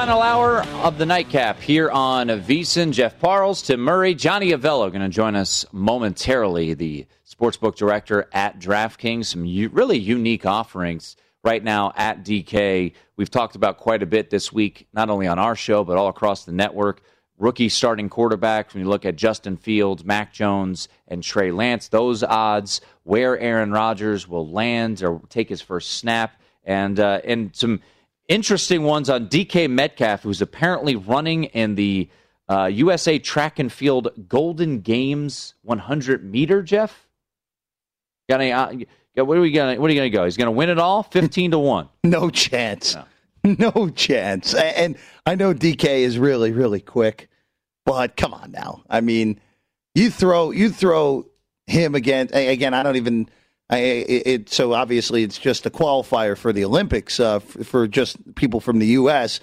Final hour of the nightcap here on VSIN. Jeff Parles, Tim Murray, Johnny Avello going to join us momentarily. The sportsbook director at DraftKings. Some u- really unique offerings right now at DK. We've talked about quite a bit this week, not only on our show but all across the network. Rookie starting quarterbacks. When you look at Justin Fields, Mac Jones, and Trey Lance, those odds, where Aaron Rodgers will land or take his first snap, and uh, and some interesting ones on DK Metcalf, who's apparently running in the uh, USA Track and Field Golden Games 100 meter. Jeff, got any? Uh, what are we gonna? What are you gonna go? He's gonna win it all, 15 to one. No chance. No. No chance. And I know DK is really, really quick, but come on now. I mean, you throw you throw him again. Again, I don't even I, it, it, so obviously it's just a qualifier for the Olympics uh, for, for just people from the U.S.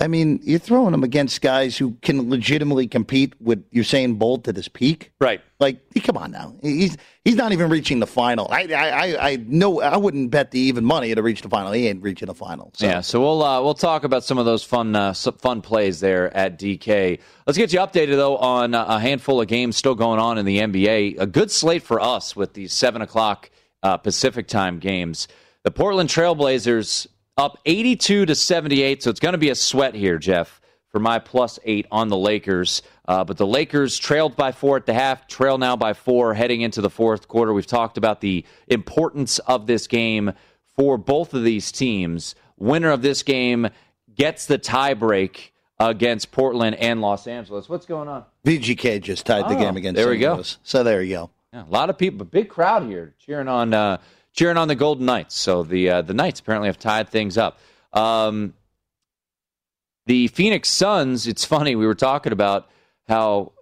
I mean, you're throwing them against guys who can legitimately compete with Usain Bolt at his peak, right? Like, come on now, he's he's not even reaching the final. I I I know I wouldn't bet the even money to reach the final. He ain't reaching the final. So. Yeah, so we'll uh, we'll talk about some of those fun uh, fun plays there at DK. Let's get you updated though on a handful of games still going on in the NBA. A good slate for us with these seven o'clock uh, Pacific time games. The Portland Trailblazers up 82 to 78, so it's going to be a sweat here, Jeff, for my plus eight on the Lakers. Uh, but the Lakers trailed by four at the half, trail now by four heading into the fourth quarter. We've talked about the importance of this game for both of these teams. Winner of this game gets the tiebreak against Portland and Los Angeles. What's going on? VGK just tied the oh, game against. There we go. So there you go. Yeah, a lot of people, a big crowd here cheering on uh, cheering on the Golden Knights. So the uh, the Knights apparently have tied things up. Um, the Phoenix Suns. It's funny we were talking about how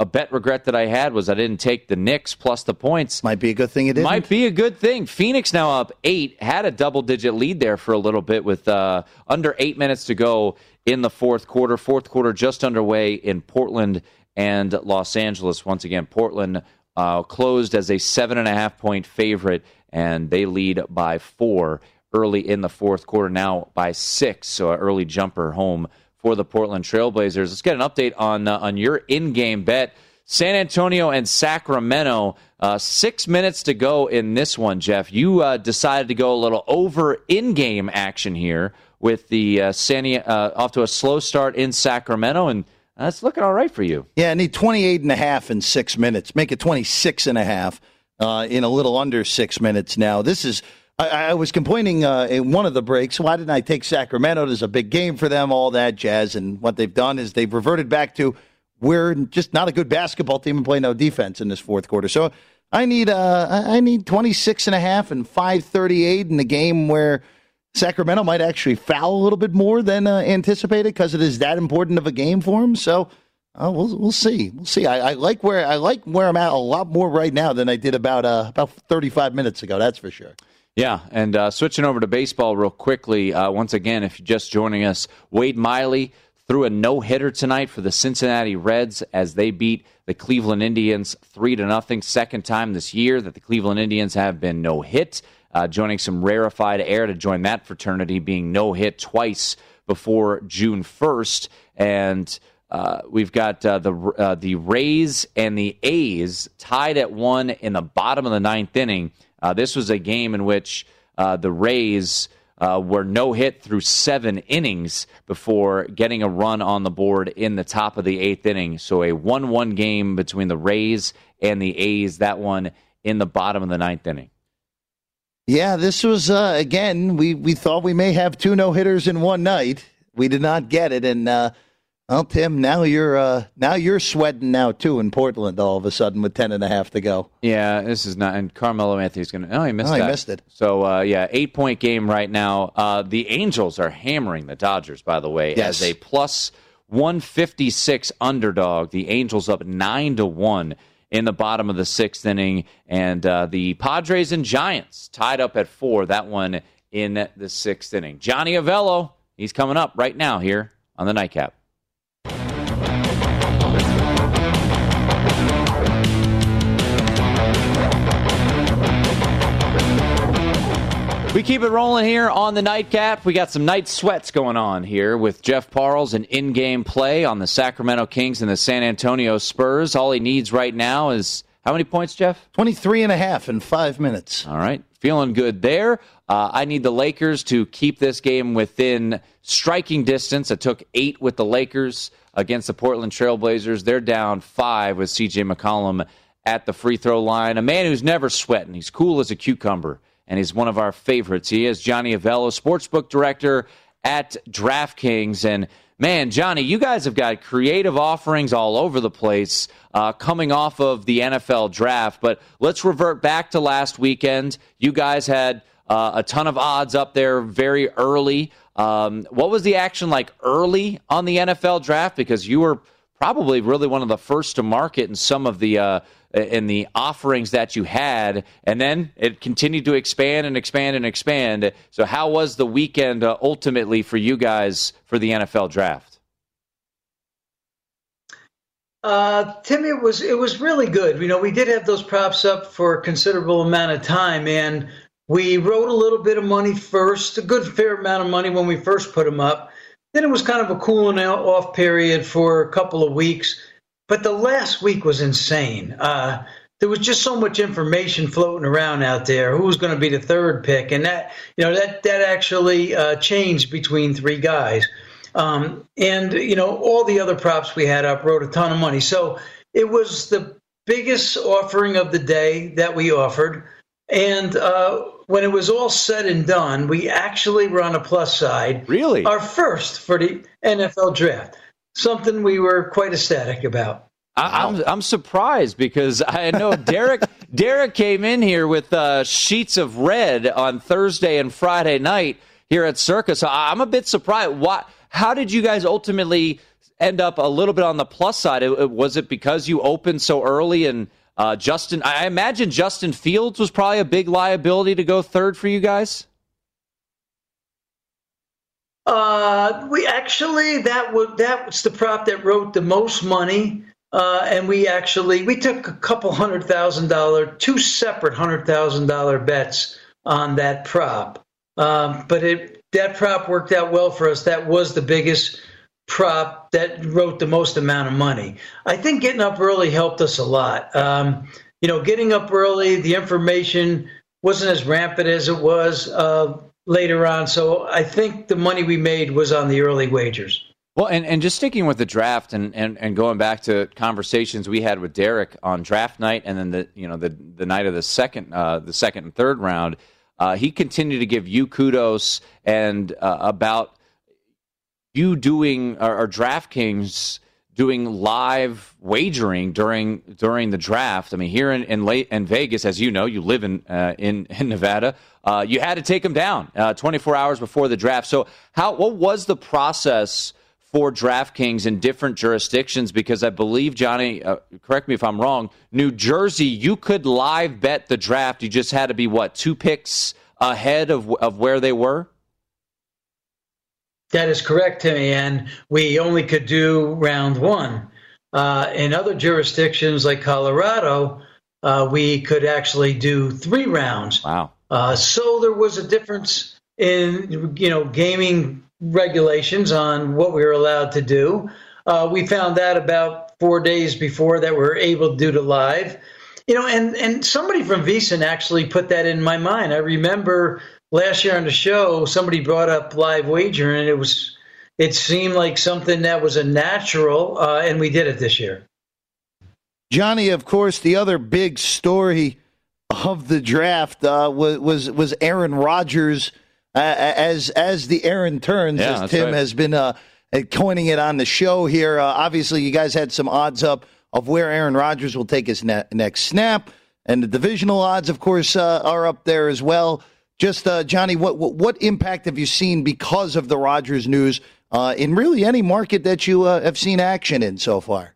a bet regret that I had was I didn't take the Knicks plus the points. Might be a good thing it Might be a good thing. Phoenix now up eight, had a double digit lead there for a little bit with uh, under eight minutes to go in the fourth quarter. Fourth quarter just underway in Portland and Los Angeles. Once again, Portland uh, closed as a seven and a half point favorite, and they lead by four early in the fourth quarter. Now by six, so an early jumper home for the Portland Trailblazers. Let's get an update on uh, on your in game bet. San Antonio and Sacramento. Uh, six minutes to go in this one, Jeff. You uh, decided to go a little over in game action here with the uh, San, uh, off to a slow start in Sacramento and that's looking all right for you. Yeah, I need 28 and a half in six minutes. Make it 26 and a half uh, in a little under six minutes now. This is, I, I was complaining uh, in one of the breaks, why didn't I take Sacramento? There's a big game for them, all that jazz. And what they've done is they've reverted back to we're just not a good basketball team and play no defense in this fourth quarter. So I need, uh, I need 26 and a half and 538 in the game where – Sacramento might actually foul a little bit more than uh, anticipated because it is that important of a game for them. So uh, we'll we'll see. We'll see. I, I, like where I like where I'm at a lot more right now than I did about uh, about 35 minutes ago. That's for sure. Yeah, and uh, switching over to baseball real quickly. Uh, once again, if you're just joining us, Wade Miley threw a no hitter tonight for the Cincinnati Reds as they beat the Cleveland Indians three to nothing. Second time this year that the Cleveland Indians have been no hit uh, joining some rarefied air to join that fraternity, being no hit twice before June 1st. And uh, we've got uh, the uh, the Rays and the A's tied at one in the bottom of the ninth inning. Uh, this was a game in which uh, the Rays were no hit through seven innings before getting a run on the board in the top of the eighth inning. So a one-one game between the Rays and the A's. That one in the bottom of the ninth inning. Yeah, this was again. We we thought we may have two no hitters in one night. We did not get it, and uh, well, Tim, now you're uh, now you're sweating now too in Portland. All of a sudden, with ten and a half to go. Yeah, this is not. And Carmelo Anthony's going to. Oh, he missed. Oh, he missed it. So uh, yeah, eight point game right now. Uh, the Angels are hammering the Dodgers. By the way, yes. as a plus one fifty six underdog. The Angels up nine to one in the bottom of the sixth inning. And uh, the Padres and Giants tied up at four, that one in the sixth inning. Johnny Avello, he's coming up right now here on the nightcap. We keep it rolling here on the nightcap. We got some night sweats going on here with Jeff Parles and in game play on the Sacramento Kings and the San Antonio Spurs. All he needs right now is how many points, Jeff? 23 and a half in five minutes. All right. Feeling good there. Uh, I need the Lakers to keep this game within striking distance. I took eight with the Lakers against the Portland Trailblazers. They're down five with CJ McCollum at the free throw line. A man who's never sweating. He's cool as a cucumber and he's one of our favorites. He is Johnny Avello, sportsbook director at DraftKings. And man, Johnny, you guys have got creative offerings all over the place uh, coming off of the NFL draft. But let's revert back to last weekend. You guys had uh, a ton of odds up there very early. Um, what was the action like early on the NFL draft? Because you were probably really one of the first to market in some of the uh, in the offerings that you had, and then it continued to expand and expand and expand. So, how was the weekend uh, ultimately for you guys for the NFL draft? Uh, Tim, it was it was really good. You know, we did have those props up for a considerable amount of time, and we wrote a little bit of money first, a good fair amount of money when we first put them up. Then it was kind of a cooling off period for a couple of weeks but the last week was insane. Uh, there was just so much information floating around out there. Who was going to be the third pick, and that you know that that actually uh, changed between three guys. Um, and you know all the other props we had up wrote a ton of money. So it was the biggest offering of the day that we offered. And uh, when it was all said and done, we actually were on a plus side. Really, our first for the NFL draft something we were quite ecstatic about. I, am I'm, I'm surprised because I know Derek Derek came in here with uh, sheets of red on Thursday and Friday night here at Circus. So I'm a bit surprised. What? How did you guys ultimately end up a little bit on the plus side? Was it because you opened so early and uh, Justin? I imagine Justin Fields was probably a big liability to go third for you guys. Uh, we actually that was that was the prop that wrote the most money, uh, and we actually we took a couple hundred thousand dollar, two separate hundred thousand dollar bets on that prop. Um, but it that prop worked out well for us. That was the biggest prop that wrote the most amount of money. I think getting up early helped us a lot. Um, you know, getting up early, the information wasn't as rampant as it was. Uh, later on. So I think the money we made was on the early wagers. Well, and, and just sticking with the draft and, and, and going back to conversations we had with Derek on draft night and then the you know the the night of the second uh, the second and third round, uh, he continued to give you kudos and uh, about you doing or, or DraftKings doing live wagering during during the draft. I mean, here in in, late, in Vegas, as you know, you live in uh, in, in Nevada. Uh, you had to take them down uh, 24 hours before the draft. So, how what was the process for DraftKings in different jurisdictions? Because I believe Johnny, uh, correct me if I'm wrong. New Jersey, you could live bet the draft. You just had to be what two picks ahead of of where they were. That is correct, Timmy. And we only could do round one. Uh, in other jurisdictions like Colorado, uh, we could actually do three rounds. Wow. Uh, so there was a difference in you know gaming regulations on what we were allowed to do. Uh, we found that about four days before that we are able to do the live. You know, and and somebody from VSiN actually put that in my mind. I remember last year on the show, somebody brought up live wager, and it was it seemed like something that was a natural, uh, and we did it this year. Johnny, of course, the other big story of the draft uh, was, was was Aaron Rodgers uh, as as the Aaron turns, yeah, as Tim right. has been uh, coining it on the show here. Uh, obviously, you guys had some odds up of where Aaron Rodgers will take his ne- next snap, and the divisional odds, of course, uh, are up there as well. Just uh, Johnny, what, what, what impact have you seen because of the Rodgers news uh, in really any market that you uh, have seen action in so far?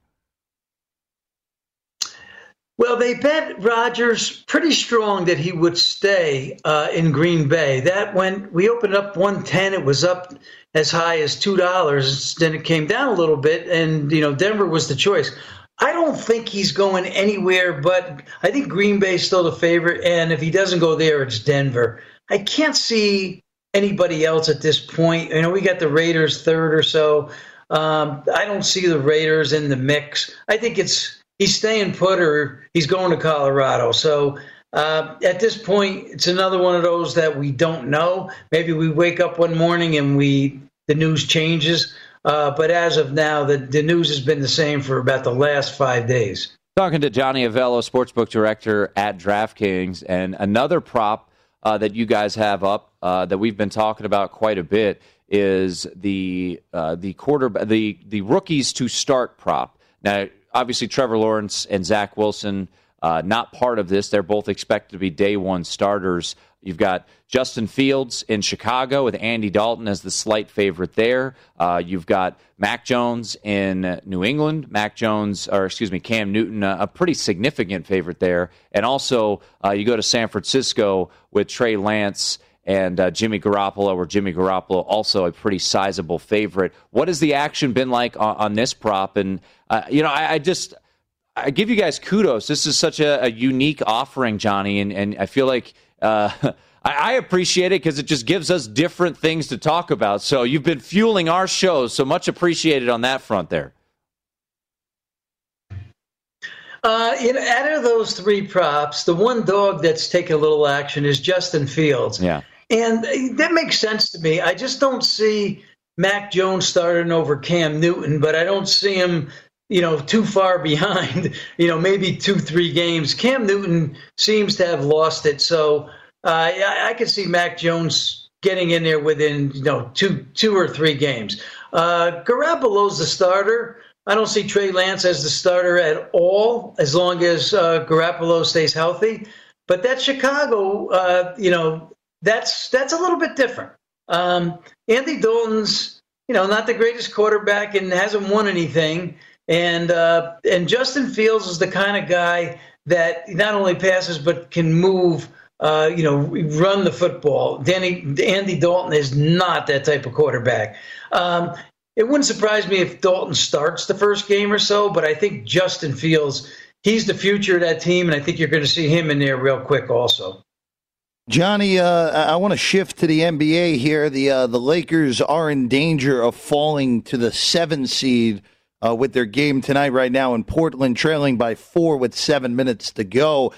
Well, they bet Rodgers pretty strong that he would stay uh, in Green Bay. That went. We opened up 110. It was up as high as two dollars. Then it came down a little bit, and you know Denver was the choice. I don't think he's going anywhere, but I think Green Bay is still the favorite. And if he doesn't go there, it's Denver. I can't see anybody else at this point. You know, we got the Raiders third or so. Um, I don't see the Raiders in the mix. I think it's he's staying put or he's going to Colorado. So uh, at this point, it's another one of those that we don't know. Maybe we wake up one morning and we the news changes. Uh, but as of now, the, the news has been the same for about the last five days. Talking to Johnny Avello, sportsbook director at DraftKings, and another prop uh, that you guys have up uh, that we've been talking about quite a bit is the uh, the quarter the the rookies to start prop. Now, obviously, Trevor Lawrence and Zach Wilson uh, not part of this. They're both expected to be day one starters. You've got Justin Fields in Chicago with Andy Dalton as the slight favorite there. Uh, you've got Mac Jones in New England. Mac Jones, or excuse me, Cam Newton, uh, a pretty significant favorite there. And also, uh, you go to San Francisco with Trey Lance and uh, Jimmy Garoppolo, or Jimmy Garoppolo, also a pretty sizable favorite. What has the action been like on, on this prop? And uh, you know, I, I, just I give you guys kudos. This is such a, a unique offering, Johnny, and and I feel like. Uh, I, I appreciate it because it just gives us different things to talk about. So you've been fueling our shows, so much appreciated on that front there. Uh, you know, out of those three props, the one dog that's taking a little action is Justin Fields. Yeah. And that makes sense to me. I just don't see Mac Jones starting over Cam Newton, but I don't see him, you know, too far behind, you know, maybe two, three games. Cam Newton seems to have lost it. So uh, I, I can see Mac Jones getting in there within, you know, two, two or three games. Uh, Garoppolo's the starter. I don't see Trey Lance as the starter at all as long as uh, Garoppolo stays healthy. But that Chicago, uh, you know, that's that's a little bit different. Um, Andy Dalton's, you know, not the greatest quarterback and hasn't won anything. And uh, and Justin Fields is the kind of guy that not only passes but can move. Uh, you know, run the football. Danny Andy Dalton is not that type of quarterback. Um, it wouldn't surprise me if Dalton starts the first game or so, but I think Justin Fields, he's the future of that team, and I think you're going to see him in there real quick also. Johnny, uh, I want to shift to the NBA here. The uh, the Lakers are in danger of falling to the seven seed uh, with their game tonight. Right now in Portland, trailing by four with seven minutes to go.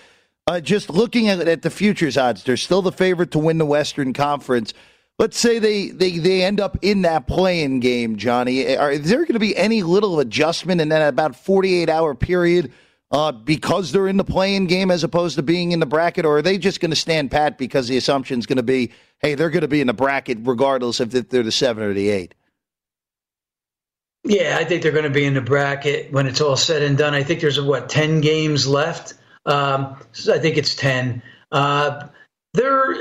Uh, just looking at, at the futures odds, they're still the favorite to win the Western Conference. Let's say they, they, they end up in that play-in game, Johnny. Are, is there going to be any little adjustment in that about 48 hour period uh, because they're in the play-in game as opposed to being in the bracket, or are they just going to stand pat because the assumption is going to be, hey, they're going to be in the bracket regardless if they're the seven or the eight? Yeah, I think they're going to be in the bracket when it's all said and done. I think there's what ten games left. Um, I think it's ten. Uh, they're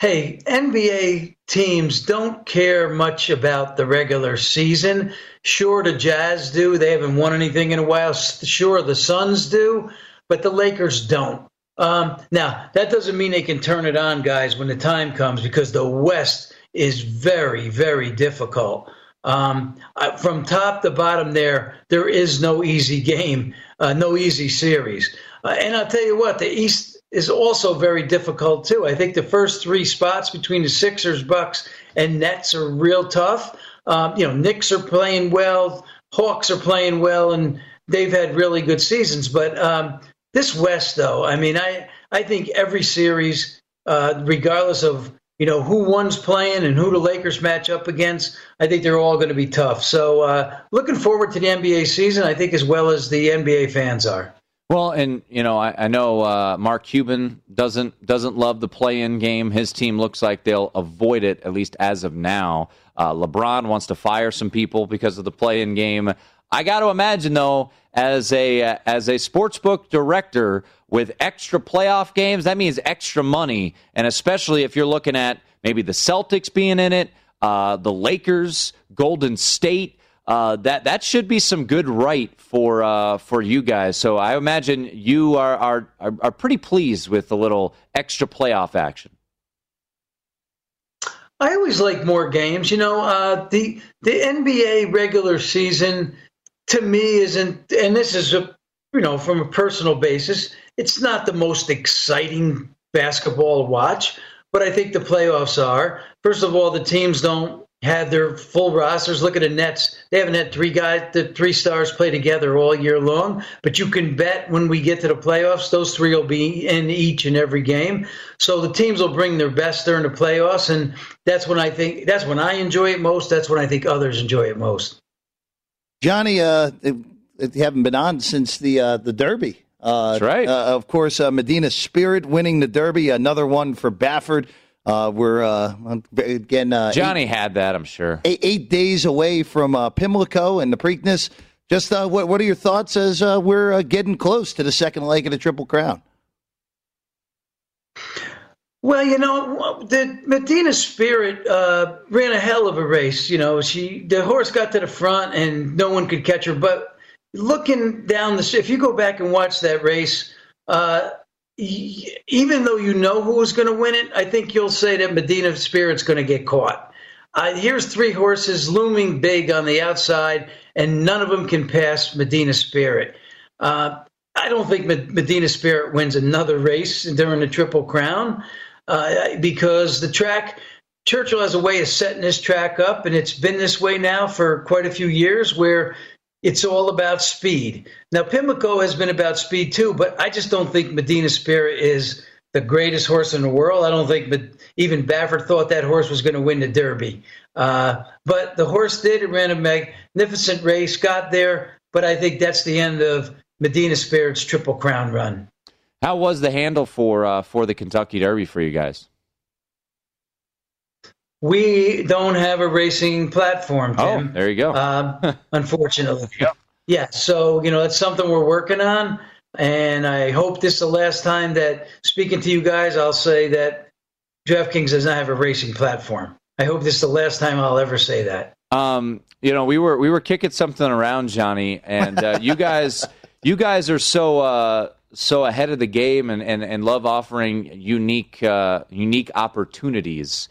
hey, NBA teams don't care much about the regular season. Sure, the Jazz do. They haven't won anything in a while. Sure, the Suns do, but the Lakers don't. Um, now, that doesn't mean they can turn it on, guys, when the time comes, because the West is very, very difficult. Um, from top to bottom, there there is no easy game, uh, no easy series. Uh, and I'll tell you what, the East is also very difficult too. I think the first three spots between the Sixers, Bucks, and Nets are real tough. Um, you know, Knicks are playing well, Hawks are playing well, and they've had really good seasons. But um, this West, though, I mean, I I think every series, uh, regardless of you know who one's playing and who the Lakers match up against, I think they're all going to be tough. So, uh, looking forward to the NBA season, I think, as well as the NBA fans are. Well, and you know, I, I know uh, Mark Cuban doesn't doesn't love the play-in game. His team looks like they'll avoid it at least as of now. Uh, LeBron wants to fire some people because of the play-in game. I got to imagine though, as a uh, as a sportsbook director with extra playoff games, that means extra money, and especially if you're looking at maybe the Celtics being in it, uh, the Lakers, Golden State uh, that that should be some good right for uh, for you guys. So I imagine you are, are are pretty pleased with the little extra playoff action. I always like more games. You know, uh, the the NBA regular season to me isn't, and this is a you know from a personal basis, it's not the most exciting basketball to watch. but I think the playoffs are. First of all, the teams don't have their full rosters. Look at the Nets; they haven't had three guys, the three stars play together all year long. But you can bet when we get to the playoffs, those three will be in each and every game. So the teams will bring their best during the playoffs, and that's when I think that's when I enjoy it most. That's when I think others enjoy it most. Johnny, uh, you haven't been on since the uh, the Derby. Uh, That's right. Uh, of course, uh, Medina Spirit winning the Derby. Another one for Baffert. Uh, we're uh, again. Uh, Johnny eight, had that, I'm sure. Eight, eight days away from uh, Pimlico and the Preakness. Just uh, what, what are your thoughts as uh, we're uh, getting close to the second leg of the Triple Crown? Well, you know, the Medina Spirit uh, ran a hell of a race. You know, she the horse got to the front and no one could catch her. But looking down the, if you go back and watch that race, uh, even though you know who was going to win it, I think you'll say that Medina Spirit's going to get caught. Uh, here's three horses looming big on the outside, and none of them can pass Medina Spirit. Uh, I don't think Medina Spirit wins another race during the Triple Crown uh, because the track. Churchill has a way of setting this track up, and it's been this way now for quite a few years, where it's all about speed. Now, Pimlico has been about speed too, but I just don't think Medina Spirit is the greatest horse in the world. I don't think even Baffert thought that horse was going to win the Derby. Uh, but the horse did. It ran a magnificent race, got there, but I think that's the end of Medina Spirit's Triple Crown run. How was the handle for uh, for the Kentucky Derby for you guys? We don't have a racing platform, oh, Tim. Oh, there you go. Um, unfortunately. Yep. Yeah, so, you know, that's something we're working on. And I hope this is the last time that speaking to you guys, I'll say that DraftKings does not have a racing platform. I hope this is the last time I'll ever say that. Um, you know, we were we were kicking something around, Johnny, and uh, you guys, you guys are so uh, so ahead of the game and, and, and love offering unique uh, unique opportunities.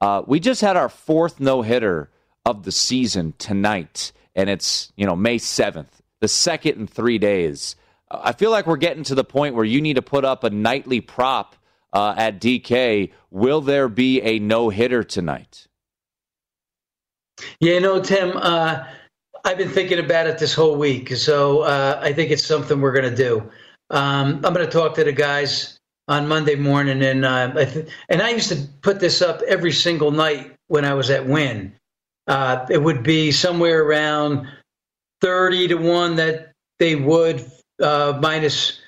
Uh, we just had our fourth no hitter of the season tonight, and it's you know May seventh, the second in three days. I feel like we're getting to the point where you need to put up a nightly prop uh, at DK. Will there be a no hitter tonight? Yeah, you know, Tim. Uh, I've been thinking about it this whole week, so uh, I think it's something we're going to do. Um, I'm going to talk to the guys on Monday morning, and uh, I th- and I used to put this up every single night when I was at Wynn. Uh, it would be somewhere around thirty to one that they would, uh, minus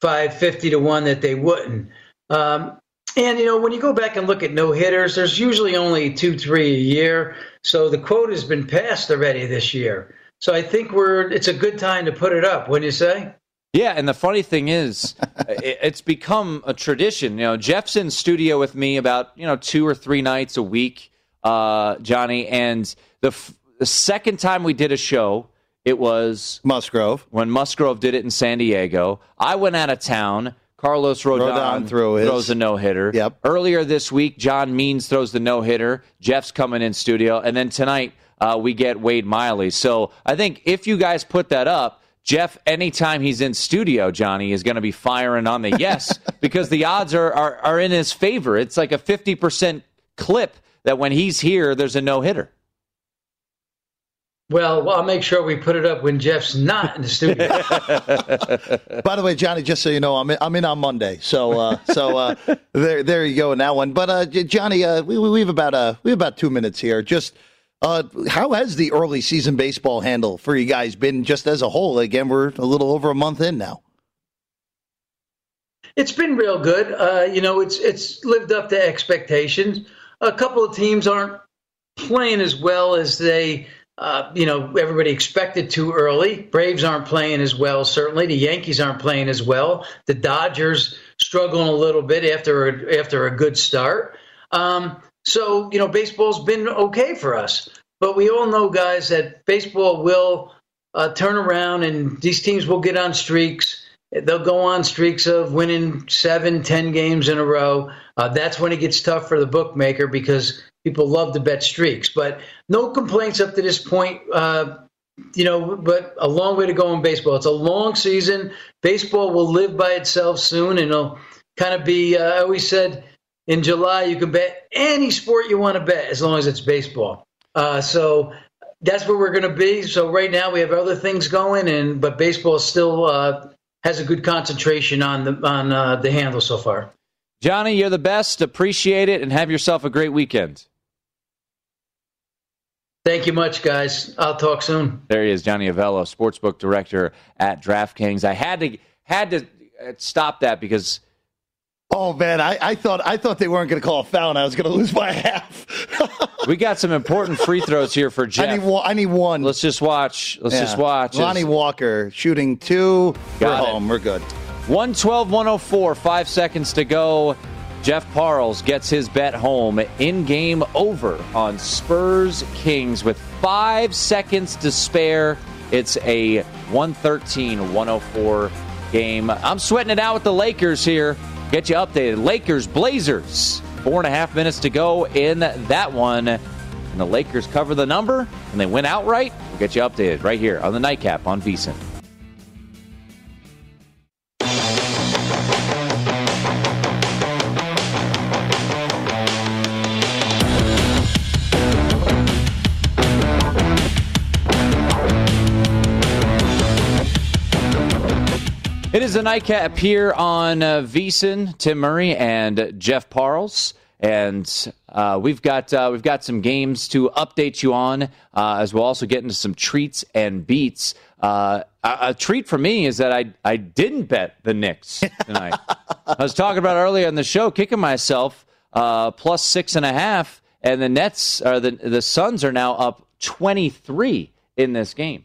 five fifty to one that they wouldn't. Um, and you know, when you go back and look at no hitters, there's usually only two, three a year. So the quote has been passed already this year. So I think we're it's a good time to put it up. Wouldn't you say? Yeah, and the funny thing is, it's become a tradition. You know, Jeff's in studio with me about you know two or three nights a week, uh, Johnny. And the f- the second time we did a show, it was Musgrove when Musgrove did it in San Diego. I went out of town. Carlos Rodon, Rodon throws a no hitter. Yep. Earlier this week, John Means throws the no hitter. Jeff's coming in studio, and then tonight uh, we get Wade Miley. So I think if you guys put that up Jeff, anytime he's in studio, Johnny is going to be firing on the yes because the odds are, are, are in his favor. It's like a 50% clip that when he's here, there's a no hitter. Well, well, I'll make sure we put it up when Jeff's not in the studio. By the way, Johnny, just so you know, I'm in, I'm in on Monday, so uh, so uh, there there you go in that one. But uh, Johnny, uh, we we have about uh, we have about two minutes here. Just uh, how has the early season baseball handle for you guys been just as a whole? Again, we're a little over a month in now. It's been real good. Uh, you know, it's it's lived up to expectations. A couple of teams aren't playing as well as they, uh, you know, everybody expected to early. Braves aren't playing as well. Certainly, the Yankees aren't playing as well. The Dodgers struggling a little bit after a, after a good start. Um, so, you know, baseball's been okay for us. But we all know, guys, that baseball will uh, turn around and these teams will get on streaks. They'll go on streaks of winning seven, ten games in a row. Uh, that's when it gets tough for the bookmaker because people love to bet streaks. But no complaints up to this point. Uh, you know, but a long way to go in baseball. It's a long season. Baseball will live by itself soon, and it'll kind of be. Uh, I always said in July, you can bet any sport you want to bet as long as it's baseball. Uh, so that's where we're going to be. So right now we have other things going, and but baseball still uh, has a good concentration on the on uh, the handle so far. Johnny, you're the best. Appreciate it, and have yourself a great weekend. Thank you much, guys. I'll talk soon. There he is, Johnny Avello, sportsbook director at DraftKings. I had to had to stop that because Oh man, I, I thought I thought they weren't going to call a foul, and I was going to lose by half. we got some important free throws here for Jeff. I need one. I need one. Let's just watch. Let's yeah. just watch. Lonnie Walker shooting two. Got We're it. home. We're good. 112 104, five seconds to go. Jeff Parles gets his bet home in game over on Spurs Kings with five seconds to spare. It's a 113 104 game. I'm sweating it out with the Lakers here. Get you updated. Lakers, Blazers. Four and a half minutes to go in that one. And the Lakers cover the number and they win outright. We'll get you updated right here on the nightcap on VSIN. Is the nightcap here on uh, VSIN, Tim Murray and Jeff Parles, and uh, we've got uh, we've got some games to update you on, uh, as we'll also get into some treats and beats. Uh, a, a, treat for me is that I I didn't bet the Knicks tonight. I was talking about earlier in the show, kicking myself uh, plus six and a half, and the Nets or the the Suns are now up twenty three in this game.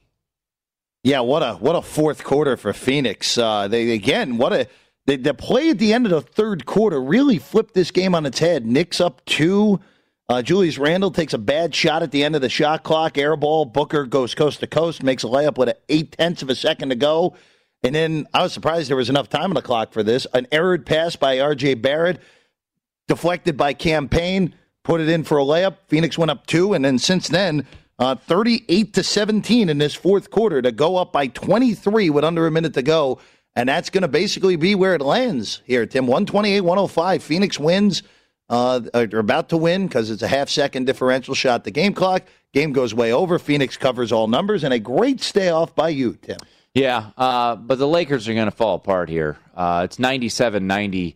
Yeah, what a what a fourth quarter for Phoenix. Uh, they again, what a the, the play at the end of the third quarter really flipped this game on its head. Knicks up two. Uh, Julius Randle takes a bad shot at the end of the shot clock. Air ball. Booker goes coast to coast, makes a layup with eight tenths of a second to go. And then I was surprised there was enough time on the clock for this. An errored pass by R.J. Barrett, deflected by Cam Payne, put it in for a layup. Phoenix went up two, and then since then, uh, 38 to 17 in this fourth quarter to go up by 23 with under a minute to go. And that's going to basically be where it lands here, Tim. 128 105. Phoenix wins. Uh, are about to win because it's a half second differential shot. The game clock. Game goes way over. Phoenix covers all numbers. And a great stay off by you, Tim. Yeah, uh, but the Lakers are going to fall apart here. Uh, it's 97 90.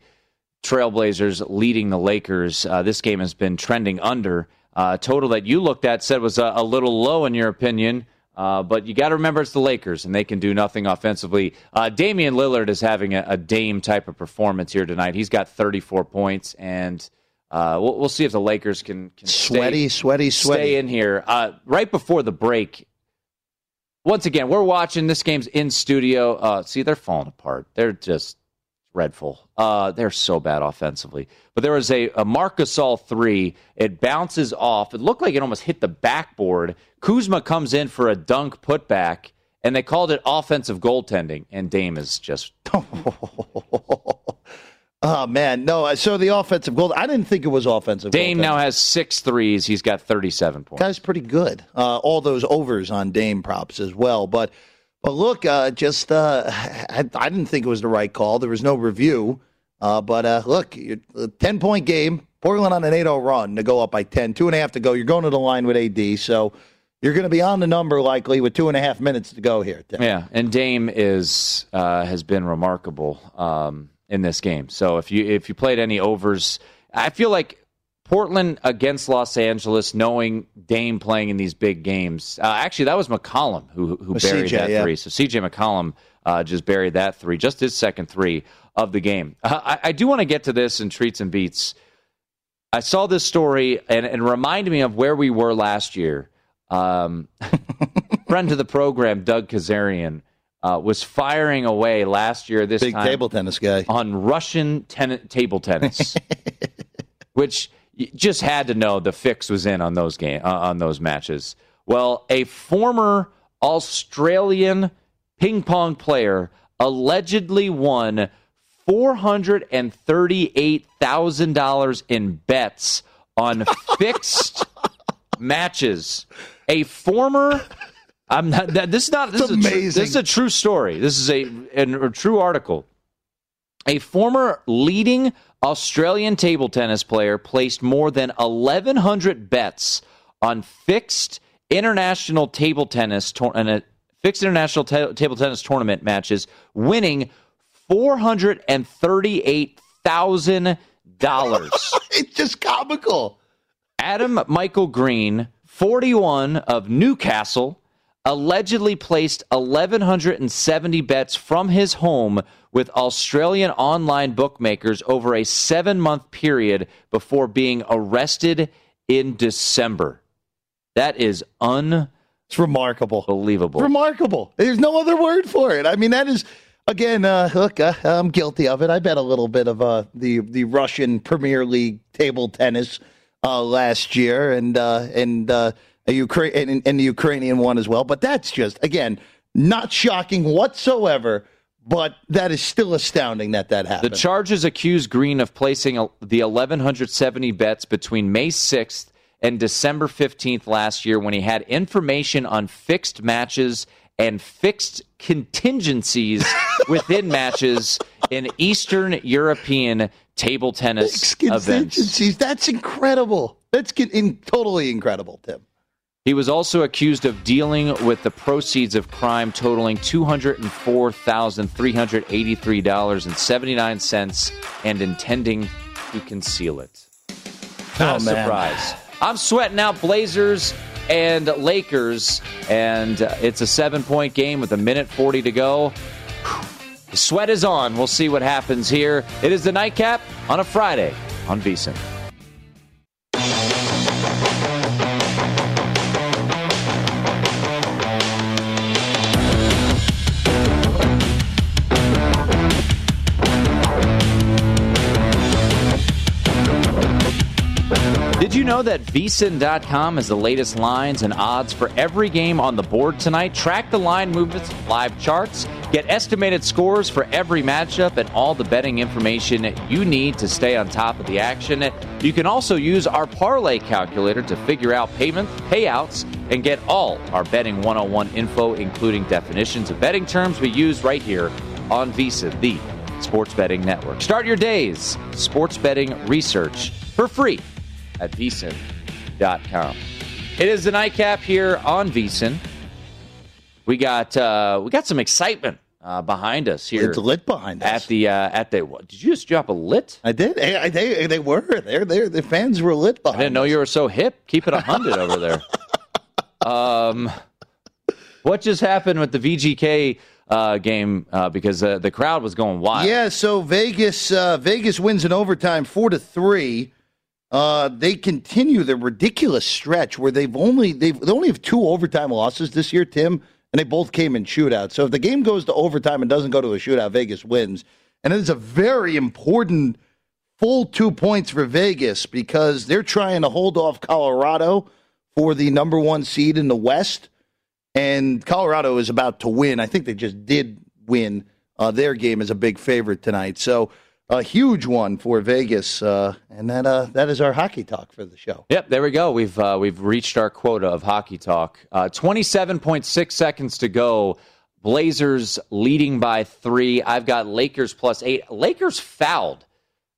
Trailblazers leading the Lakers. Uh, this game has been trending under uh, total that you looked at said was a, a little low in your opinion. Uh, but you got to remember it's the Lakers, and they can do nothing offensively. Uh, Damian Lillard is having a, a, Dame type of performance here tonight. He's got 34 points, and uh, we'll, we'll, see if the Lakers can, can sweaty, stay, sweaty, sweaty, stay in here. Uh, right before the break, once again, we're watching this game's in studio. Uh, see, they're falling apart. They're just dreadful. Uh, they're so bad offensively. But there was a, a Marc Gasol three. It bounces off. It looked like it almost hit the backboard. Kuzma comes in for a dunk putback, and they called it offensive goaltending. And Dame is just. Oh man, no. So the offensive goal. I didn't think it was offensive. Dame now has six threes. He's got thirty-seven points. Guy's pretty good. Uh, all those overs on Dame props as well. But but look, uh, just uh, I, I, didn't think it was the right call. There was no review. Uh, but uh, look, a 10 point game, Portland on an 8 0 run to go up by 10, two and a half to go. You're going to the line with AD. So you're going to be on the number likely with two and a half minutes to go here. Tim. Yeah, and Dame is uh, has been remarkable um, in this game. So if you if you played any overs, I feel like Portland against Los Angeles, knowing Dame playing in these big games. Uh, actually, that was McCollum who who buried CJ, that yeah. three. So CJ McCollum uh, just buried that three, just his second three of the game. Uh, I, I, do want to get to this in treats and beats. I saw this story and it reminded me of where we were last year. Um, friend to the program, Doug Kezirian, uh, was firing away last year. This big table tennis guy on Russian ten- table tennis, which you just had to know the fix was in on those game uh, on those matches. Well, a former Australian ping pong player allegedly won four hundred and thirty-eight thousand dollars in bets on fixed matches. A former. I'm not. This is not. This is, amazing. Tr- this is a true story. This is a, a, a true article. A former leading Australian table tennis player placed more than 1,100 bets on fixed international table tennis tournament. Uh, fixed international ta- table tennis tournament matches, winning four hundred and thirty-eight thousand dollars. it's just comical. Adam Michael Green, forty-one of Newcastle, allegedly placed eleven hundred and seventy bets from his home with Australian online bookmakers over a seven-month period before being arrested in December. That is un. It's remarkable. Believable. Remarkable. There's no other word for it. I mean, that is again. Uh, look, uh, I'm guilty of it. I bet a little bit of uh, the the Russian Premier League table tennis uh, last year, and uh, and uh, a Ukraine and, and the Ukrainian one as well. But that's just again not shocking whatsoever. But that is still astounding that that happened. The charges accuse Green of placing the 1,170 bets between May 6th and December 15th last year when he had information on fixed matches and fixed contingencies within matches in Eastern European table tennis events. Contingencies. That's incredible. That's in, totally incredible, Tim. He was also accused of dealing with the proceeds of crime totaling $204,383.79 and intending to conceal it. Oh, Not oh, a surprise. I'm sweating out Blazers and Lakers, and uh, it's a seven point game with a minute 40 to go. The sweat is on. We'll see what happens here. It is the nightcap on a Friday on VSIN. you know that VSIN.com has the latest lines and odds for every game on the board tonight? Track the line movements, live charts, get estimated scores for every matchup, and all the betting information you need to stay on top of the action. You can also use our parlay calculator to figure out payments, payouts, and get all our betting 101 info, including definitions of betting terms we use right here on VSIN, the sports betting network. Start your day's sports betting research for free at vsin.com. It is the nightcap here on VSIN. We got uh, we got some excitement uh, behind us here. It's lit behind us at the uh, at the. What, did you just drop a lit? I did. I, they they were there. There the fans were lit behind. I didn't know us. you were so hip. Keep it a hundred over there. Um, what just happened with the VGK uh, game? Uh, because uh, the crowd was going wild. Yeah. So Vegas uh, Vegas wins in overtime, four to three uh, they continue the ridiculous stretch where they've only they've they only have two overtime losses this year, Tim, and they both came in shootouts. So if the game goes to overtime and doesn't go to a shootout, Vegas wins, and it is a very important full two points for Vegas because they're trying to hold off Colorado for the number one seed in the West, and Colorado is about to win. I think they just did win uh, their game as a big favorite tonight. So a huge one for Vegas, uh, and that uh, that is our hockey talk for the show. Yep, there we go. We've uh, we've reached our quota of hockey talk. Uh, Twenty seven point six seconds to go. Blazers leading by three. I've got Lakers plus eight. Lakers fouled.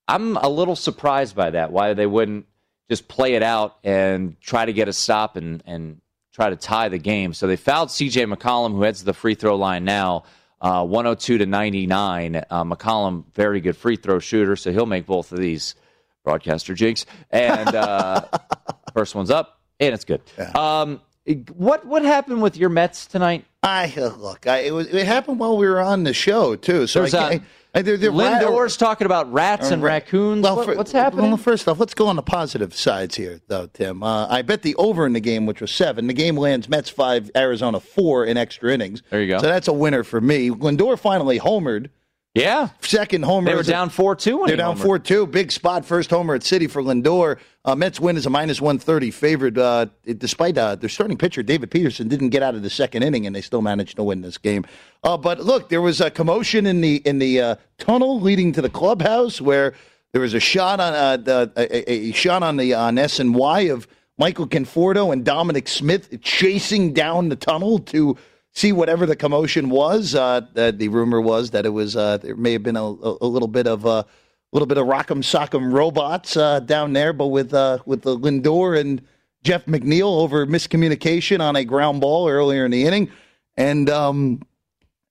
I'm a little surprised by that. Why they wouldn't just play it out and try to get a stop and and try to tie the game. So they fouled C.J. McCollum, who heads the free throw line now uh, 102 to 99. Uh, McCollum, very good free throw shooter, so he'll make both of these. Broadcaster jinx. And uh, first one's up, and it's good. Yeah. Um, what what happened with your Mets tonight? I uh, look, I, it was it happened while we were on the show too. So There's I, uh, they're, they're Lindor's rat- uh, talking about rats and raccoons. Well, what, what's happening? Well, first off, let's go on the positive sides here, though, Tim. Uh, I bet the over in the game, which was seven. The game lands Mets five, Arizona four in extra innings. There you go. So that's a winner for me. Lindor finally homered. Yeah. Second homer. They were down 4 2. They're down 4 2. Big spot. First homer at Citi for Lindor. Uh, Mets win is a minus 130 favorite. Uh, despite uh, their starting pitcher, David Peterson, didn't get out of the second inning, and they still managed to win this game. Uh, but look, there was a commotion in the in the uh, tunnel leading to the clubhouse where there was a shot on uh, the, a, a, shot on the on SNY of Michael Conforto and Dominic Smith chasing down the tunnel to see whatever the commotion was. Uh, the, the, rumor was that it was uh, there may have been a, a little bit of uh, little bit of rock'em sock'em robots uh, down there, but with uh, with the Lindor and Jeff McNeil over miscommunication on a ground ball earlier in the inning, and um,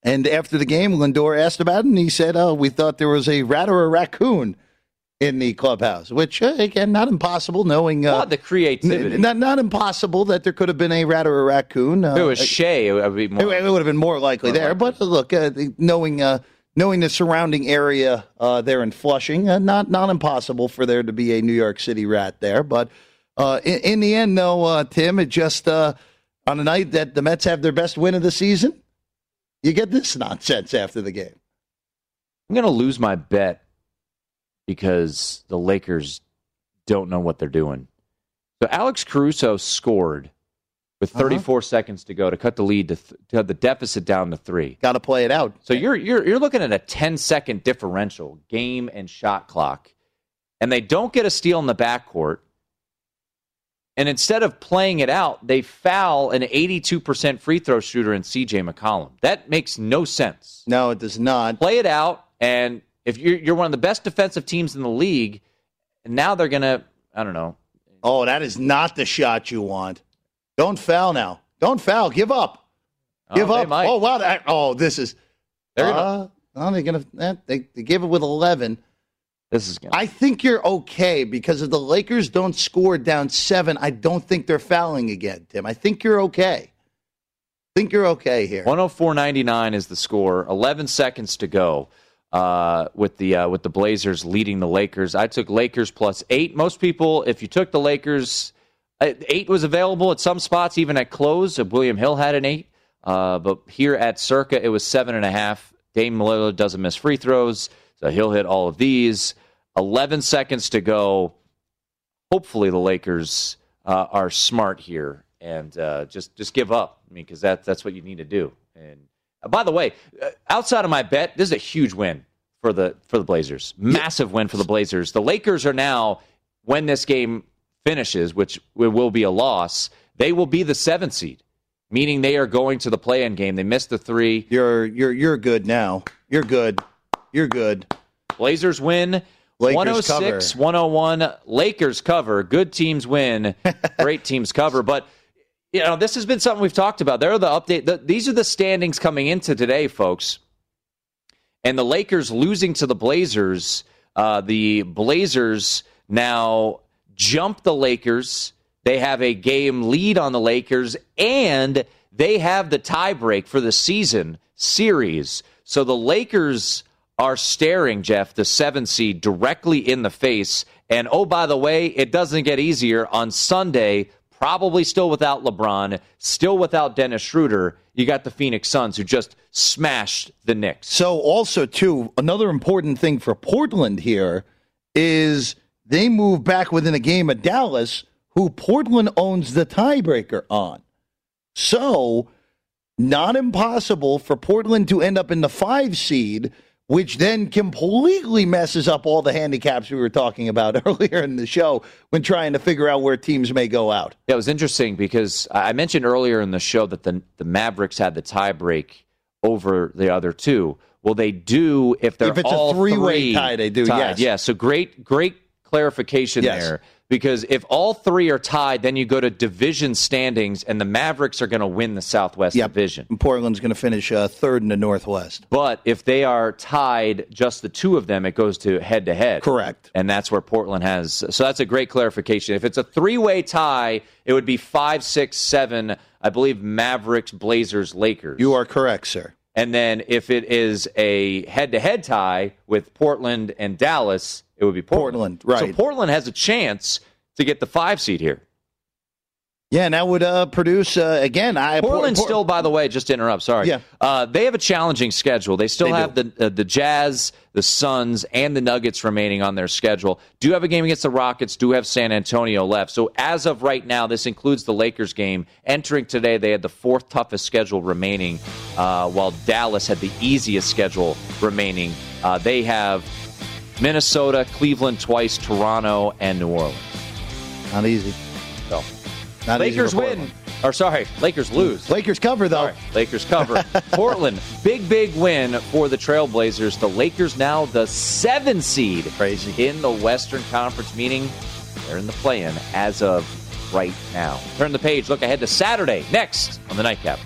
and after the game, Lindor asked about it, and he said, "Oh, we thought there was a rat or a raccoon." In the clubhouse, which uh, again, not impossible, knowing uh, the creativity. N- not not impossible that there could have been a rat or a raccoon. Uh, if it was Shea, it would, be more, it, it would have been more likely more there. Likely. But look, uh, knowing uh, knowing the surrounding area uh, there in Flushing, uh, not not impossible for there to be a New York City rat there. But uh, in, in, the end, though, uh, Tim, it just uh, on a night that the Mets have their best win of the season, you get this nonsense after the game. I'm going to lose my bet because the Lakers don't know what they're doing. So Alex Caruso scored with uh-huh. 34 uh-huh. seconds to go to cut the lead to, th- to the deficit down to three. Got to play it out. So you're you're you're looking at a 10 second differential game and shot clock, and they don't get a steal in the backcourt. And instead of playing it out, they foul an 82% free throw shooter in CJ McCollum. That makes no sense. No, it does not. Play it out, and if you're you're one of the best defensive teams in the league, and now they're gonna I don't know. Oh, that is not the shot you want. Don't foul now. Don't foul. Give up. Oh, Give up. Oh wow. That, oh, this is. They're gonna. Uh, they're gonna. Eh, they, they gave it with eleven. This is. Gonna, I think you're okay because if the Lakers don't score down seven, I don't think they're fouling again, Tim. I think you're okay. I think you're okay here. 104.99 is the score. 11 seconds to go. Uh, with the uh, with the Blazers leading the Lakers, I took Lakers plus eight. Most people, if you took the Lakers uh, eight was available at some spots, even at close. Uh, William Hill had an eight, uh, but here at Circa, it was seven and a half. Dame Lillard doesn't miss free throws, so he'll hit all of these. 11 seconds to go. Hopefully, the Lakers are smart here and just just give up. I mean, because that, that's what you need to do. And by the way, uh, outside of my bet, this is a huge win for the for the Blazers. Massive win for the Blazers. The Lakers are now when this game finishes, which will be a loss, they will be the seventh seed, meaning they are going to the play-in game. They missed the three. You're you're you're good now. You're good. You're good. Blazers win. Lakers 106, cover. 101. Lakers cover. Good teams win. Great teams cover. But you know, this has been something we've talked about. There are the update. The, these are the standings coming into today, folks. And the Lakers losing to the Blazers. Uh, the Blazers now jump the Lakers. They have a game lead on the Lakers, and they have the tiebreak for the season series. So the Lakers are staring, Jeff, the seven seed directly in the face. And oh, by the way, it doesn't get easier on Sunday. Probably still without LeBron, still without Dennis Schroeder. You got the Phoenix Suns who just smashed the Knicks. So, also, too, another important thing for Portland here is they move back within a game of Dallas, who Portland owns the tiebreaker on. So, not impossible for Portland to end up in the five seed, which then completely messes up all the handicaps we were talking about earlier in the show when trying to figure out where teams may go out. Yeah, it was interesting because I mentioned earlier in the show that the, the Mavericks had the tiebreak over the other two. Well, they do if they're if it's all a three-way three tie. They do, tied. yes. Yeah, so great, great clarification yes. there because if all three are tied, then you go to division standings, and the Mavericks are going to win the Southwest yep. Division. And Portland's going to finish uh, third in the Northwest. But if they are tied, just the two of them, it goes to head to head. Correct. And that's where Portland has. So that's a great clarification. If it's a three way tie, it would be five, six, seven. I believe Mavericks, Blazers, Lakers. You are correct, sir. And then if it is a head to head tie with Portland and Dallas, it would be Portland. Portland, right. So Portland has a chance to get the five seed here. Yeah, and that would uh, produce uh, again. I Portland Port- still, by the way, just to interrupt. Sorry. Yeah, uh, they have a challenging schedule. They still they have do. the uh, the Jazz, the Suns, and the Nuggets remaining on their schedule. Do have a game against the Rockets. Do have San Antonio left. So as of right now, this includes the Lakers game. Entering today, they had the fourth toughest schedule remaining, uh, while Dallas had the easiest schedule remaining. Uh, they have Minnesota, Cleveland twice, Toronto, and New Orleans. Not easy. So, Not Lakers easy win. Or sorry, Lakers lose. Lakers cover though. Sorry, Lakers cover. Portland, big big win for the Trailblazers. The Lakers now the seven seed, Crazy. in the Western Conference, meaning they're in the play-in as of right now. Turn the page. Look ahead to Saturday next on the Nightcap.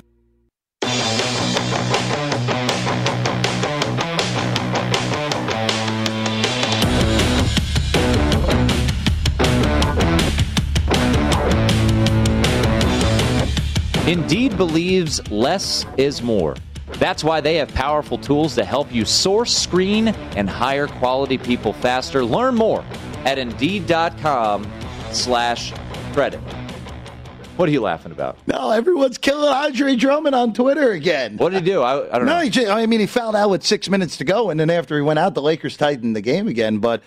Indeed believes less is more. That's why they have powerful tools to help you source, screen, and hire quality people faster. Learn more at Indeed.com slash credit. What are you laughing about? No, everyone's killing Andre Drummond on Twitter again. What did he do? I, I don't No, know. he just, I mean, he fouled out with six minutes to go, and then after he went out, the Lakers tightened the game again. But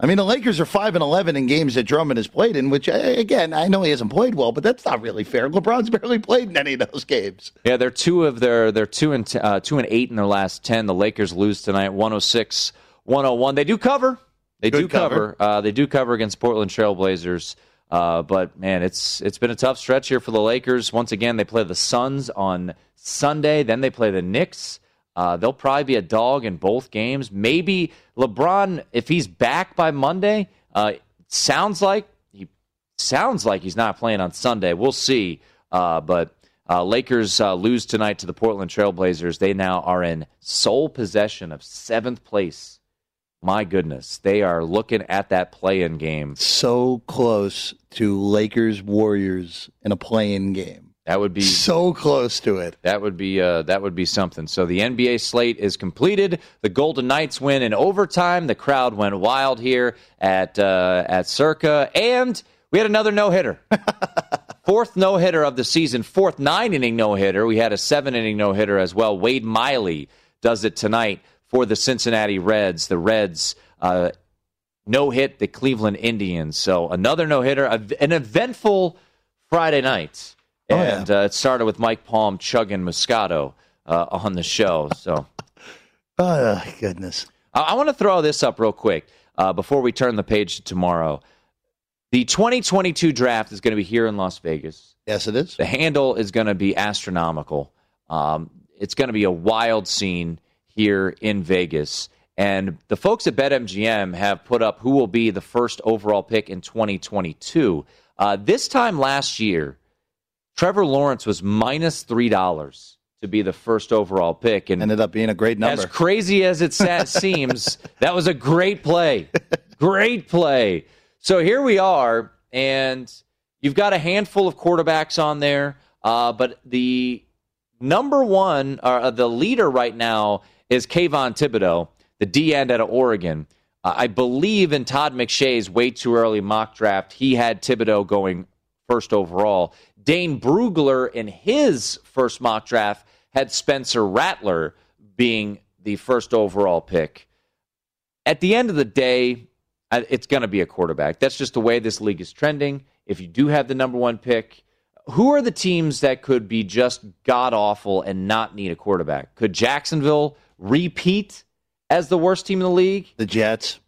I mean, the Lakers are five and eleven in games that Drummond has played in. Which, again, I know he hasn't played well, but that's not really fair. LeBron's barely played in any of those games. Yeah, they're two of their they're two and t- uh, two and eight in their last ten. The Lakers lose tonight, 106, 101. They do cover. They Good do cover. Uh, they do cover against Portland Trailblazers. Uh, but man, it's it's been a tough stretch here for the Lakers. Once again, they play the Suns on Sunday. Then they play the Knicks. Uh, they'll probably be a dog in both games. Maybe LeBron, if he's back by Monday, uh, sounds like he sounds like he's not playing on Sunday. We'll see. Uh, but uh, Lakers uh, lose tonight to the Portland Trailblazers. They now are in sole possession of seventh place. My goodness, they are looking at that play-in game. So close to Lakers Warriors in a play-in game. That would be So close to it. That would be uh, that would be something. So the NBA slate is completed. The Golden Knights win in overtime. The crowd went wild here at uh, at Circa, and we had another no hitter. fourth no hitter of the season. Fourth nine inning no hitter. We had a seven inning no hitter as well. Wade Miley does it tonight for the Cincinnati Reds. The Reds. Uh, no hit the Cleveland Indians. So another no hitter, an eventful Friday night. Oh, yeah. And uh, it started with Mike Palm chugging Moscato uh, on the show. So Oh, goodness. I, I want to throw this up real quick uh, before we turn the page to tomorrow. The 2022 draft is going to be here in Las Vegas. Yes, it is. The handle is going to be astronomical. Um, it's going to be a wild scene here in Vegas. And the folks at BetMGM have put up who will be the first overall pick in 2022. Uh, this time last year, Trevor Lawrence was minus $3 to be the first overall pick. And Ended up being a great number. as crazy as it seems, that was a great play. Great play. So here we are, and you've got a handful of quarterbacks on there, uh, but the number one, uh, the leader right now is Kayvon Thibodeaux, the D end out of Oregon. Uh, I believe in Todd McShay's way too early mock draft, he had Thibodeaux going first overall. Dane Brugler in his first mock draft had Spencer Rattler being the first overall pick. At the end of the day, it's going to be a quarterback. That's just the way this league is trending. If you do have the number one pick, who are the teams that could be just god awful and not need a quarterback? Could Jacksonville repeat as the worst team in the league? the Jets.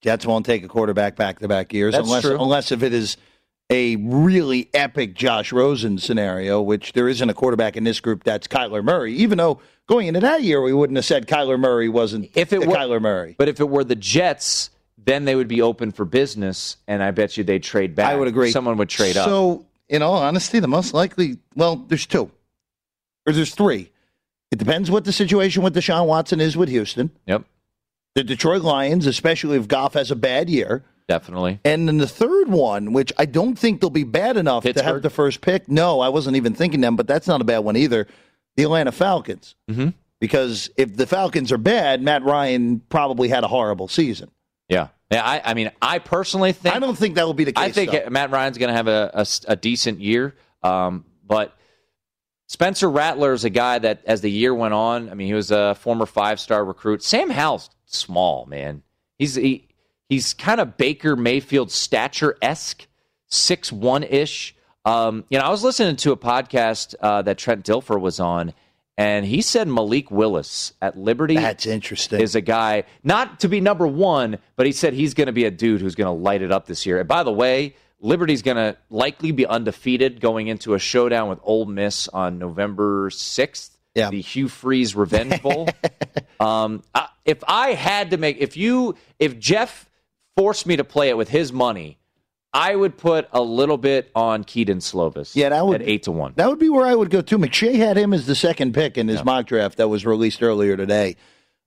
Jets won't take a quarterback back to back years That's unless true. unless if it is a really epic Josh Rosen scenario, which there isn't a quarterback in this group that's Kyler Murray. Even though going into that year we wouldn't have said Kyler Murray wasn't If it were- Kyler Murray. But if it were the Jets, then they would be open for business, and I bet you they'd trade back. I would agree. Someone would trade up. So, in all honesty, the most likely, well, there's two, or there's three. It depends what the situation with Deshaun Watson is with Houston. Yep, The Detroit Lions, especially if Goff has a bad year. Definitely. And then the third one, which I don't think they'll be bad enough to have the first pick. No, I wasn't even thinking them, but that's not a bad one either. The Atlanta Falcons. Mm-hmm. Because if the Falcons are bad, Matt Ryan probably had a horrible season. Yeah, yeah. I, I mean, I personally think I don't think that will be the case. I think though. Matt Ryan's going to have a decent year, um, but Spencer Rattler is a guy that, as the year went on, I mean, he was a former five star recruit. Sam Howell's small man. He's he, he's kind of Baker Mayfield stature esque, six one ish. Um, you know, I was listening to a podcast uh, that Trent Dilfer was on, and he said Malik Willis at Liberty That's interesting. is a guy not to be number one, but he said he's going to be a dude who's going to light it up this year. And by the way, Liberty's going to likely be undefeated going into a showdown with Ole Miss on November 6th, Yeah. the Hugh Freeze Revenge Bowl. um, I, if I had to make, if you, if Jeff forced me to play it with his money, I would put a little bit on Kedon Slovis. Yeah, that would at eight to one. That would be where I would go too. McShay had him as the second pick in his mock draft that was released earlier today.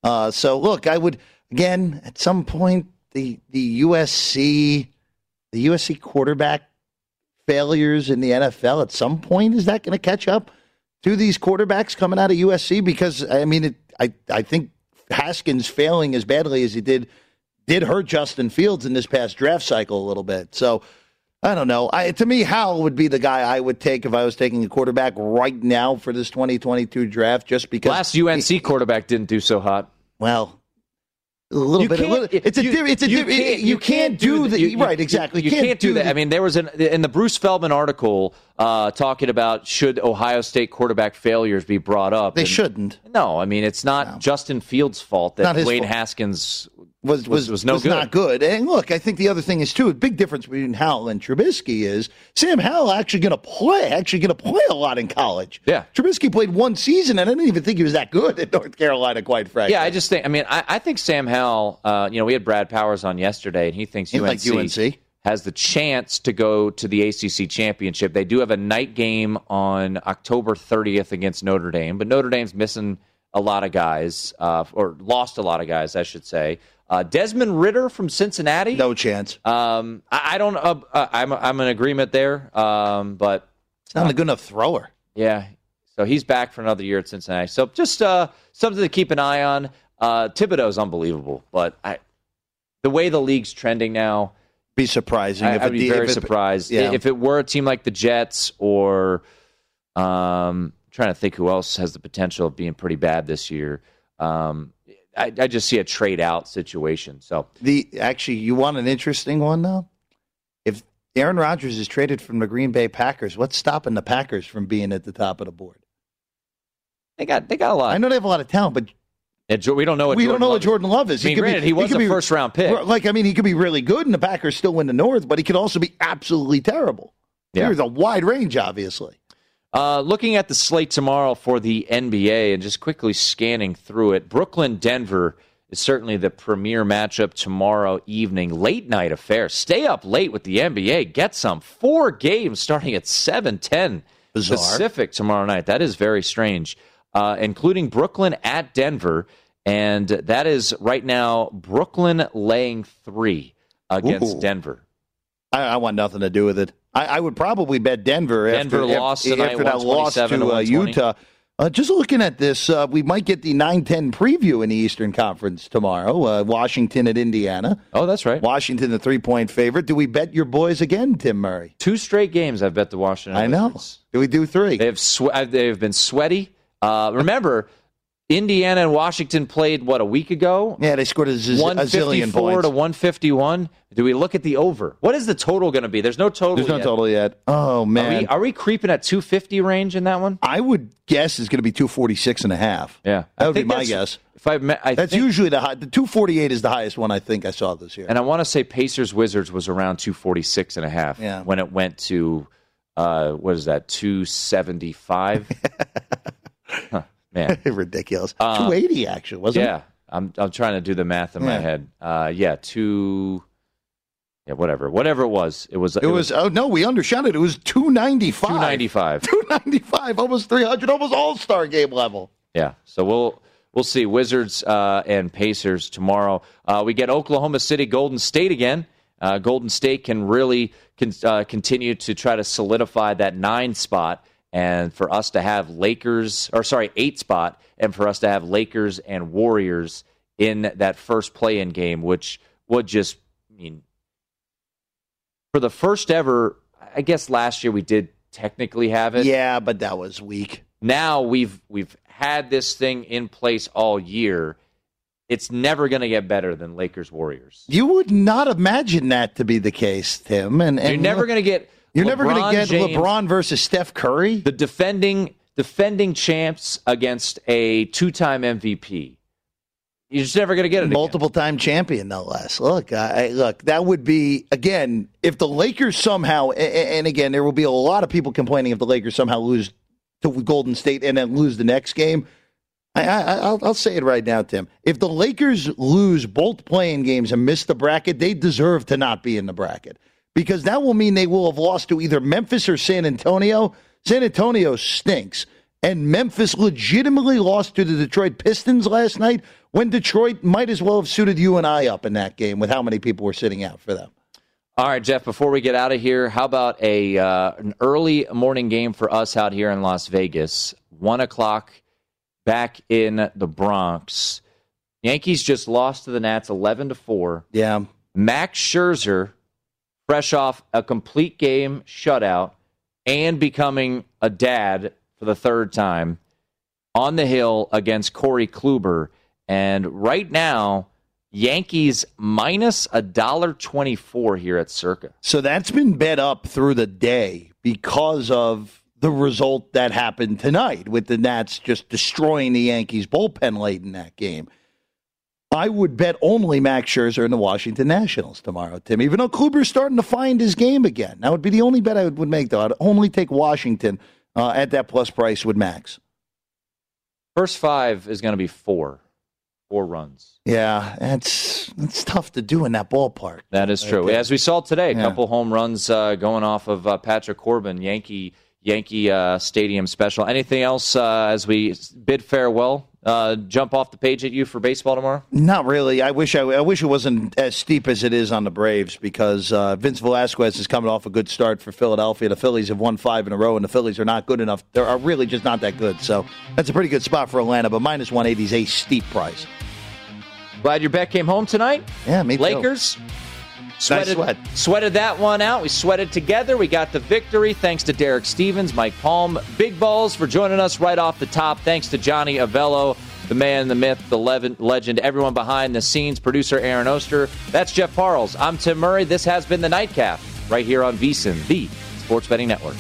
Uh, so look, I would again at some point the the USC the USC quarterback failures in the NFL at some point is that going to catch up to these quarterbacks coming out of USC? Because I mean, it, I I think Haskins failing as badly as he did did hurt Justin Fields in this past draft cycle a little bit. So I don't know. I, to me, Howell would be the guy I would take if I was taking a quarterback right now for this 2022 draft, just because Last UNC quarterback didn't do so hot. Well, a little You bit. A little, it's a. you- it's a. you can't- you, can't do the you- right. Exactly. You, can't, do that. the- I mean, there was an in the Bruce Feldman article uh, talking about should Ohio State quarterback failures be brought up. they And- shouldn't. No, I mean it's not Justin Fields' fault that Wayne fault. Haskins was was, was no good. not good. And look, I think the other thing is too a big difference between Howell and Trubisky is Sam Howell actually going to play, actually going to play a lot in college. Yeah. Trubisky played one season, and I didn't even think he was that good at North Carolina. Quite frankly, Yeah, I just think. I mean, I, I think Sam Howell. Uh, you know, we had Brad Powers on yesterday, and he thinks UNC, liked UNC. has the chance to go to the ACC championship. They do have a night game on October 30th against Notre Dame, but Notre Dame's missing a lot of guys, uh, or lost a lot of guys, I should say. Uh, Desmond Ridder from Cincinnati. no chance. Um, I, I don't. Uh, uh, I'm I'm in agreement there. Um, but It's not a good enough thrower. yeah, so he's back for another year at Cincinnati. So just uh, something to keep an eye on. Uh, Thibodeaux's unbelievable, but I, the way the league's trending now, Be surprising. I, it- be very it- surprised yeah. if it were a team like the Jets or um, trying to think who else has the potential of being pretty bad this year. Um, I, I just see a trade out situation. So The actually, you want an interesting one though? If Aaron Rodgers is traded from the Green Bay Packers, what's stopping the Packers from being at the top of the board? they got they got a lot. I know they have a lot of talent, but Jo- we don't know what we Jordan don't know Love what is. Jordan Love is. I mean, could granted, he was could a first round pick. Like I mean, he could be really good, and the Packers still win the North, but he could also be absolutely terrible. Yeah. There's a wide range, obviously. Uh, looking at the slate tomorrow for the NBA and just quickly scanning through it, Brooklyn Denver is certainly the premier matchup tomorrow evening. Late night affair. Stay up late with the NBA. Get some. Four games starting at 7 10 Bizarre. Pacific tomorrow night. That is very strange, uh, including Brooklyn at Denver. And that is right now Brooklyn laying three against Ooh. Denver. I, I want nothing to do with it. I, I would probably bet Denver. Denver after, lost after, that loss to uh, Utah. Uh, just looking at this, uh, we might get the 9-10 preview in the Eastern Conference tomorrow. Uh, Washington at Indiana. Oh, that's right. Washington, the three-point favorite. Do we bet your boys again, Tim Murray? Two straight games I've bet the Washington I know. Do we do three? They have swe- uh, they have been sweaty. Uh, remember, Indiana and Washington played what a week ago. yeah, they scored a, z- a One zillion points. to one fifty one. Do we look at the over? What is the total going to be? There's no total. There's no yet. total yet. Oh, Are man. we, are we creeping at two fifty range in that one? I would guess it's going to be 246 and a half. Yeah, That I would be my guess. If I, I That's think, usually the high. The 248 is the highest one I think I saw this year. and I want to say Pacers Wizards was around 246 and a half Yeah. when it went to uh, what is that 275 huh, man Ridiculous. 280 actually, wasn't it? Uh, yeah I'm I'm trying to do the math in my head uh, yeah two yeah whatever whatever it was it was It was oh no, we undershot it. It was 295. 295 295, almost 300, almost all-star game level. Yeah. So we'll we'll see Wizards uh, and Pacers tomorrow. Uh, we get Oklahoma City, Golden State again. Uh, Golden State can really con- uh, continue to try to solidify that nine spot, and for us to have Lakers, or sorry, eight spot, and for us to have Lakers and Warriors in that first play-in game, which would just I mean for the first ever. I guess last year we did technically have it Yeah, but that was weak. now we've we've had this thing in place all year. It's never going to get better than Lakers Warriors. You would not imagine that to be the case, Tim. And, and You're never going to get You're never going to get James, LeBron versus Steph Curry. the defending defending champs against a two-time MVP. you're just never going to get it. Multiple again. time champion, no less. Look, I, look, that would be again if the Lakers somehow, and again, there will be a lot of people complaining if the Lakers somehow lose to Golden State and then lose the next game. I, will say it right now, Tim. If the Lakers lose both play-in games and miss the bracket, they deserve to not be in the bracket because that will mean they will have lost to either Memphis or San Antonio. San Antonio stinks. And Memphis legitimately lost to the Detroit Pistons last night when Detroit might as well have suited you and I up in that game with how many people were sitting out for them. All right, Jeff. Before we get out of here, how about a uh, an early morning game for us out here in Las Vegas? One o'clock, back in the Bronx. Yankees just lost to the Nats, eleven to four. Yeah. Max Scherzer, fresh off a complete game shutout and becoming a dad for the third time on the hill against Corey Kluber. And right now, Yankees minus a dollar twenty four here at Circa. So that's been bet up through the day because of the result that happened tonight with the Nats just destroying the Yankees bullpen late in that game. I would bet only Max Scherzer and the Washington Nationals tomorrow, Tim. Even though Kluber's starting to find his game again, that would be the only bet I would make. Though I'd only take Washington uh, at that plus price with Max. First five is going to be four, four runs. Yeah, it's it's tough to do in that ballpark. That is true. As we saw today, a Yeah. couple home runs uh, going off of uh, Patrick Corbin, Yankee Yankee uh, Stadium special. Anything else uh, as we bid farewell? Uh, jump off the page at you for baseball tomorrow. Not really. I wish I, I wish it wasn't as steep as it is on the Braves because uh, Vince Velasquez is coming off a good start for Philadelphia. The Phillies have won five in a row, and the Phillies are not good enough. They are really just not that good. So that's a pretty good spot for Atlanta. But minus one eighty is a steep price. Glad your bet came home tonight. Yeah, me too. Sweated, sweat. sweated that one out. We sweated together. We got the victory. Thanks to Derek Stevens, Mike Palm, Big Balls for joining us right off the top. Thanks to Johnny Avello, the man, the myth, the le- legend, everyone behind the scenes, producer Aaron Oster. That's Jeff Parles. I'm Tim Murray. This has been the Nightcap right here on VSIN, the Sports Betting Network.